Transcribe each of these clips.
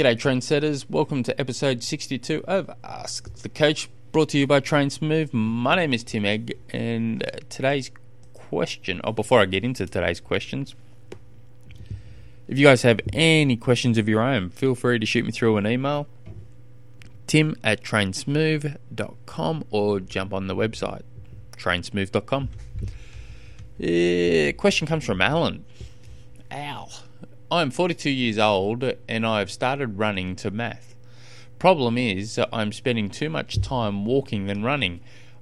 G'day, trendsetters. Welcome to episode 62 of Ask the Coach, brought to you by Train Smooth. My name is Tim Egg, and today's question, oh, before I get into today's questions, if you guys have any questions of your own, feel free to shoot me through an email, tim at trainsmooth.com, or jump on the website, trainsmooth.com. Uh, question comes from Alan. Al. I'm 42 years old and I've started running to MAF. Problem is, I'm spending too much time walking than running.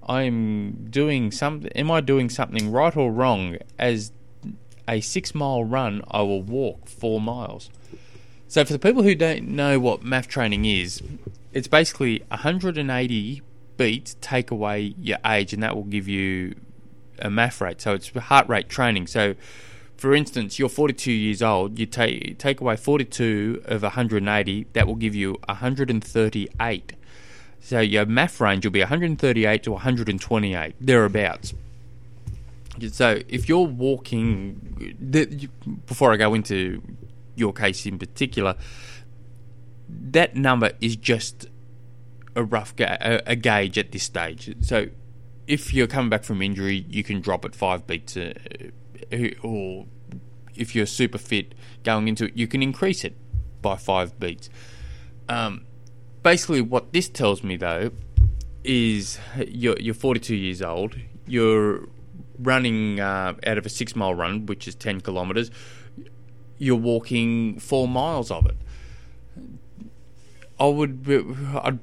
I'm doing some. Am I doing something right or wrong? As a six mile run, I will walk four miles. So, for the people who don't know what MAF training is, it's basically 180 beats take away your age, and that will give you a MAF rate. So, it's heart rate training. So, for instance, you're 42 years old, you take take away 42 of 180, that will give you 138. So your MAF range will be 138 to 128, thereabouts. So if you're walking, before I go into your case in particular, that number is just a rough ga- a, gauge at this stage. So if you're coming back from injury, you can drop it five beats. Uh, or if you're super fit going into it, you can increase it by five beats. Um, basically, what this tells me though is you're, you're 42 years old, you're running uh, out of a six mile run, which is 10 kilometres, you're walking four miles of it. I would I'd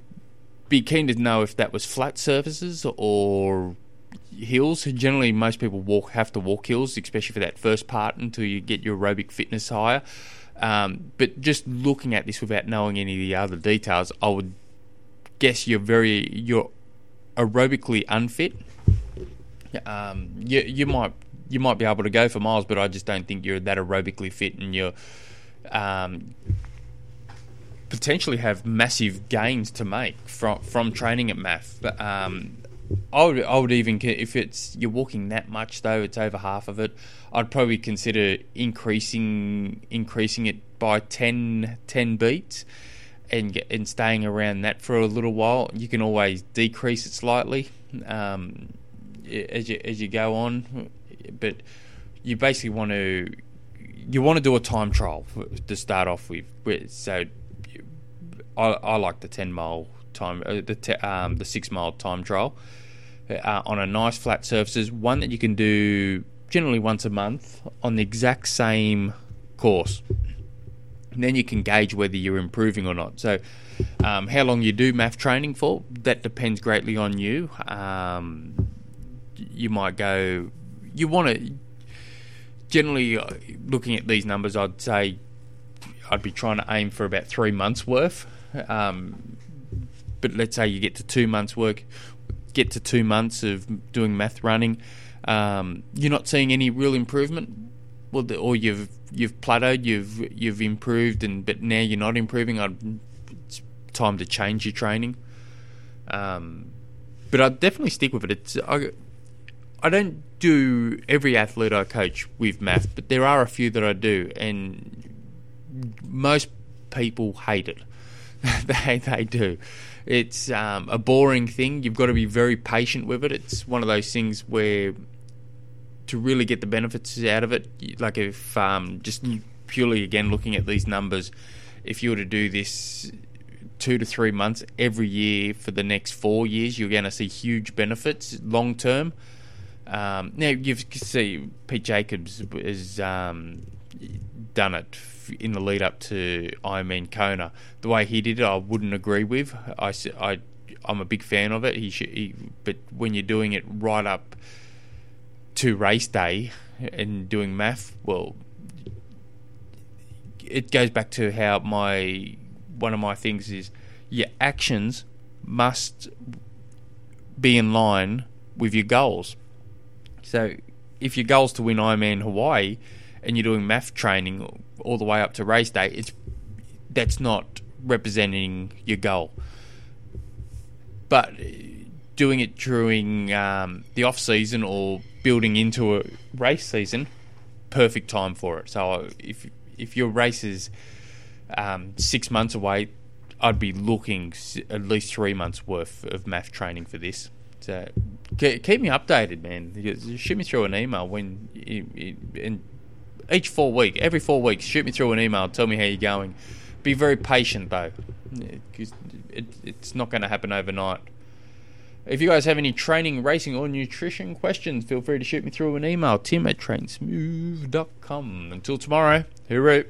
be keen to know if that was flat surfaces or hills. Generally, most people walk have to walk hills, especially for that first part until you get your aerobic fitness higher. Um, but just looking at this without knowing any of the other details, I would guess you're very you're aerobically unfit. Um, you you might you might be able to go for miles, but I just don't think you're that aerobically fit, and you're um, potentially have massive gains to make from from training at MAF. But, um, I would, I would even if it's you're walking that much though, it's over half of it. I'd probably consider increasing increasing it by 10, 10 beats, and and staying around that for a little while. You can always decrease it slightly um, as you as you go on, but you basically want to you want to do a time trial to start off with. So I, I like the ten mile time, uh, the te- um, the six mile time trial uh, on a nice flat surfaces. One that you can do generally once a month on the exact same course. And then you can gauge whether you're improving or not. So, um, how long you do MAF training for that depends greatly on you. Um, you might go. You want to generally uh, looking at these numbers. I'd say I'd be trying to aim for about three months worth. Um, but let's say you get to two months work, get to two months of doing MAF running, um, you're not seeing any real improvement, well, or you've you've plateaued, you've you've improved, and but now you're not improving. I'd, it's time to change your training. Um, but I'd definitely stick with it. It's I, I don't do every athlete I coach with MAF, but there are a few that I do, and most people hate it. they they do. It's um, a boring thing. You've got to be very patient with it. It's one of those things where to really get the benefits out of it, like if um, just purely again looking at these numbers, if you were to do this two to three months every year for the next four years, you're going to see huge benefits long term. Um, now you see Pete Jacobs has um, done it in the lead up to Ironman Kona. The way he did it, I wouldn't agree with. I, I I'm a big fan of it. He, should, he but when you're doing it right up to race day and doing MAF, well, it goes back to how my one of my things is your actions must be in line with your goals. So if your goal is to win Ironman Hawaii and you're doing MAF training all the way up to race day, it's that's not representing your goal. But doing it during um, the off season or building into a race season, perfect time for it. So if if your race is um, six months away, I'd be looking at least three months worth of math training for this. So keep me updated, man. Shoot me through an email when in each four week, every four weeks, shoot me through an email. Tell me how you're going. Be very patient though, because it, it's not going to happen overnight. If you guys have any training, racing, or nutrition questions, feel free to shoot me through an email. Tim at trainsmooth.com. Until tomorrow, hooroo.